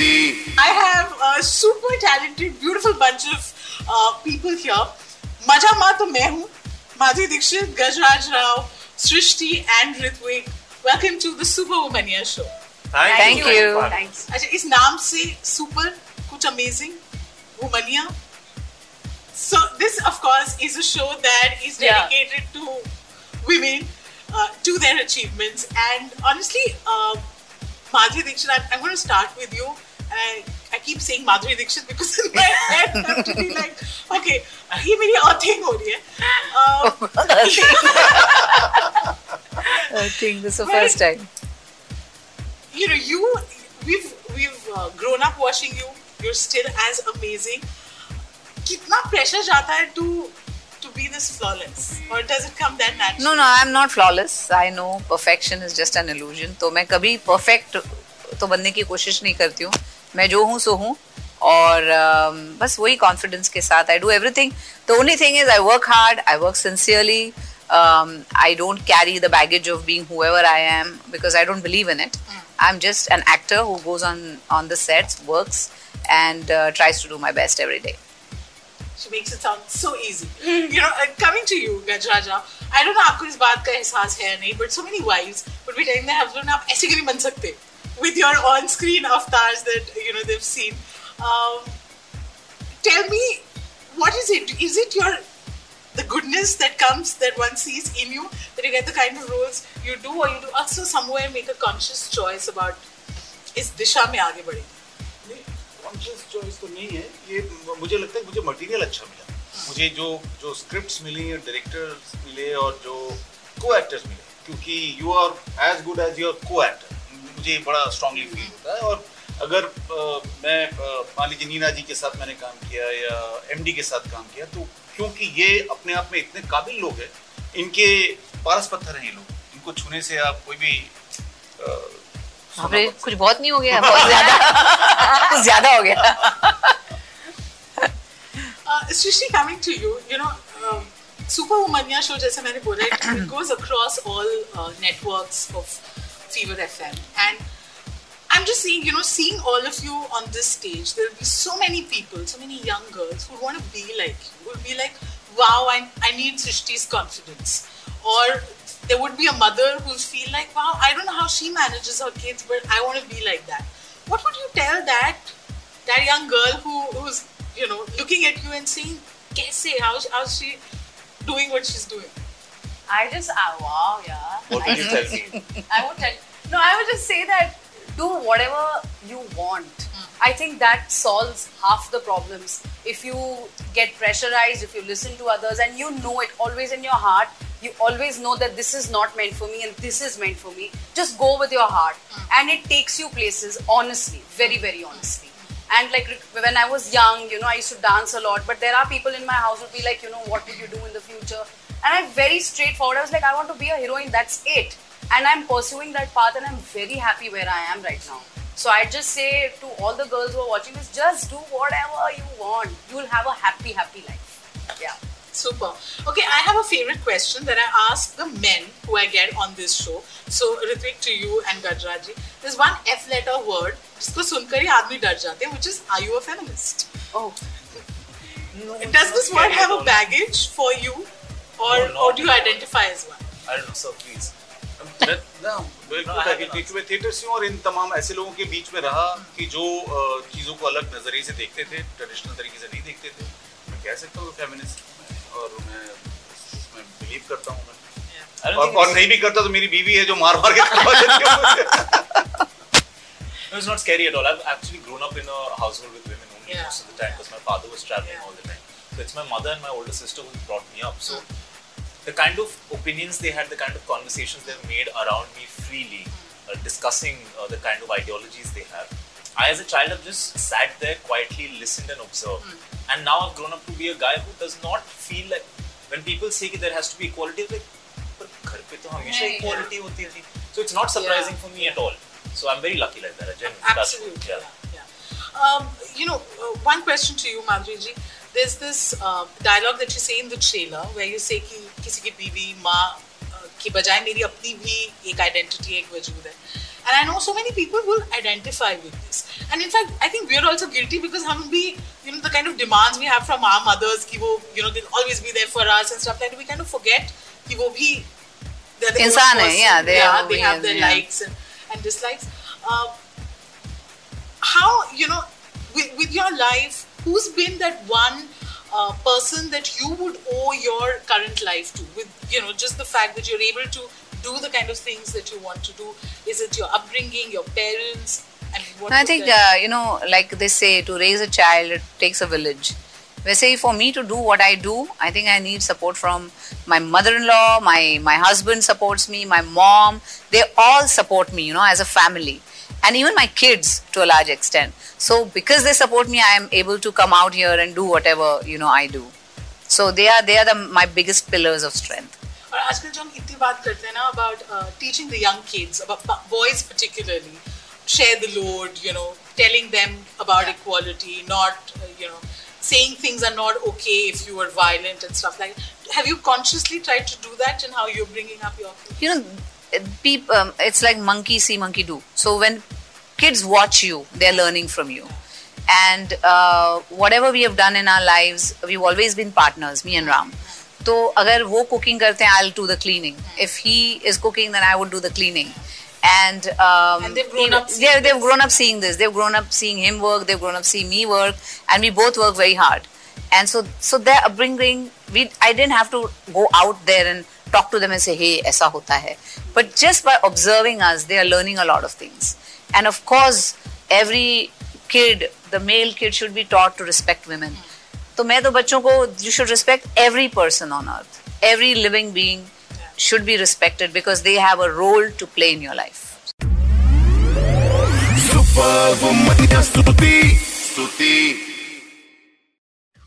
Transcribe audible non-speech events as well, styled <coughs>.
स्तुति I have a super talented, beautiful bunch of uh, people here. मजा मा तो मैं हूँ Madhuri Dixit Gajraj Rao Srishti and Hrithik welcome to the super Womaniya show Thank you. अच्छा इस नाम से सुपर कुछ amazing Womaniya so this of course is a show that is Yeah. dedicated to women uh, to their achievements and honestly uh, Madhuri Dixit I'm, I'm going to start with you I, I keep saying Madhuri Dixit because in my head I have to be like okay ये मेरी earthing हो रही है uh, I think this is the first time. you know you we've we've uh, grown up watching you you're still as amazing कितना pressure जाता है to to be this flawless or does it come that naturally No, no, I'm not flawless. I know perfection is just an illusion. तो मैं कभी perfect तो बनने की कोशिश नहीं करती हूँ मैं जो हूँ सो हूँ। और uh, बस वही कॉन्फिडेंस के साथ I do everything the only thing is I work hard I work sincerely I don't carry the baggage of being I am because I don't believe in it I am just an actor who goes on on the sets works and tries to do my best every day आपको इस बात का एहसास है नहीं but so many wife but be time आप ऐसे के बन सकते with your on screen avatars that you know they've seen um, tell me what is it is it your the goodness that comes that one sees in you that you get the kind of roles you do or you do also somewhere make a conscious choice about इस दिशा में आगे बढ़े conscious choice तो नहीं है ये म- मुझे लगता है कि मुझे मटेरियल अच्छा मिला मुझे जो जो स्क्रिप्ट्स मिली और डायरेक्टर्स मिले और जो को एक्टर्स मिले क्योंकि you are as good as your co-actor मुझे बड़ा स्ट्रांगली फील होता है। और अगर अ, मैं मान लीजिए नीना जी के साथ मैंने काम किया या एमडी के साथ काम किया तो क्योंकि ये अपने आप में इतने काबिल लोग हैं इनके पारस पत्थर हैं ये लोग। इनको छूने से आप कोई भी अरे कुछ बहुत नहीं हो गया बहुत ज़्यादा। <laughs> कुछ ज़्यादा हो गया। Srishti, coming to you, you know, um, Superwomania show, जैसे मैंने बोला, <coughs> goes across all uh, networks of Fever FM, and I'm just saying, you know, seeing all of you on this stage, there will be so many people, so many young girls who want to be like you, will be like, wow, I, I need Srishti's confidence, or there would be a mother who'll feel like, wow, I don't know how she manages her kids, but I want to be like that. What would you tell that that young girl who who's you know looking at you and saying, "Kaise? How's how's she doing what she's doing?" I just, uh, wow, yeah. What will you tell me? I would tell, no, I would just say that do whatever you want. I think that solves half the problems. If you get pressurized, if you listen to others, and you know it always in your heart, you always know that this is not meant for me and this is meant for me. Just go with your heart, and it takes you places, honestly, very, very honestly. And like when I was young, you know, I used to dance a lot, but there are people in my house who would be like, you know, what would you do in the future? And I'm very straightforward. I was like, I want to be a heroine, that's it. And I'm pursuing that path, and I'm very happy where I am right now. So I just say to all the girls who are watching this, just do whatever you want. You'll have a happy, happy life. Yeah. Super. Okay, I have a favorite question that I ask the men who I get on this show. So, Ritvik, to you and Gajraj ji, there's one F letter word जिसको सुनकर ही आदमी डर जाते हैं, which is, are you a feminist? Oh. Does this word have a baggage for you, or No, or do you identify as one? I don't know, sir, please. बिल्कुल No, I है have क्योंकि मैं theatre से हूँ और इन तमाम ऐसे लोगों के बीच में रहा कि जो चीज़ों को अलग नज़रिए से देखते थे ट्रेडिशनल तरीके से नहीं देखते थे मैं कह सकता हूँ फेमिनिस्ट और मैं इसमें बिलीव करता हूँ मैं और, और नहीं भी करता तो मेरी बीवी है जो मार मार के खवा देती है मुझे। no, it's not scary at all. I've actually grown up in a household with women only Yeah. most of the time because my father was traveling Yeah. all the time. So it's my mother and my older sister who brought me up. So the kind of opinions they had, the kind of conversations they've made around me freely, uh, discussing uh, the kind of ideologies they have. I, as a child, have just sat there quietly, listened and observed. And now I've grown up to be a guy who does not feel like when people say that there has to be equality, I'm like, पर घर पे तो हमेशा नहीं, equality होती थी. So it's not surprising for me at all. So I'm very lucky like that. I genuinely touch wood, Absolutely. Yeah. Yeah. yeah. Um, you know, uh, one question to you, Madhuri ji. There's this uh, dialogue that you say in the trailer where you say कि किसी की बीवी माँ uh, की बजाय मेरी अपनी भी एक identity एक वजूद है. And I know so many people will identify with this. And in fact, I think we're also guilty because हम भी, you know, the kind of demands we have from our mothers कि वो, you know, they'll always be there for us and stuff like that. We kind of forget कि वो भी इंसान है, their yeah. likes and, and dislikes. Uh, how you know with, with your life who's been that one uh, person that you would owe your current life to with you know just the fact that you're able to do the kind of things that you want to do is it your upbringing your parents and what I think uh, you know, like they say, to raise a child it takes a village. They say for me to do what I do, I think I need support from my mother-in-law, my my husband supports me, my mom. They all support me, you know, as a family, and even my kids to a large extent. So because they support me, I am able to come out here and do whatever you know I do. So they are they are the my biggest pillars of strength. और आजकल जो हम इतनी बात करते हैं ना about teaching the young kids boys particularly share the load you know telling them about equality not uh, you know saying things are not okay if you are violent and stuff like that. have you consciously tried to do that in how you're bringing up your kids you know, people, um, it's like monkey see, monkey do. So when kids watch you, they're learning from you. And uh, whatever we have done in our lives, we've always been partners, me and Ram. तो अगर वो cooking करते हैं I'll do the cleaning. If he is cooking, then I would do the cleaning. And, um, And they've grown up seeing Yeah, they've this. grown up seeing this. They've grown up seeing him work. They've grown up seeing me work, and we both work very hard. And so, so their upbringing, we I didn't have to go out there and talk to them से ऐसा होता है. But just by observing us they are learning a lot of things and of every kid the male kid should be taught to respect women तो मैं तो बच्चों को you should respect every person on earth every living being should be respected because they have a role to play in your life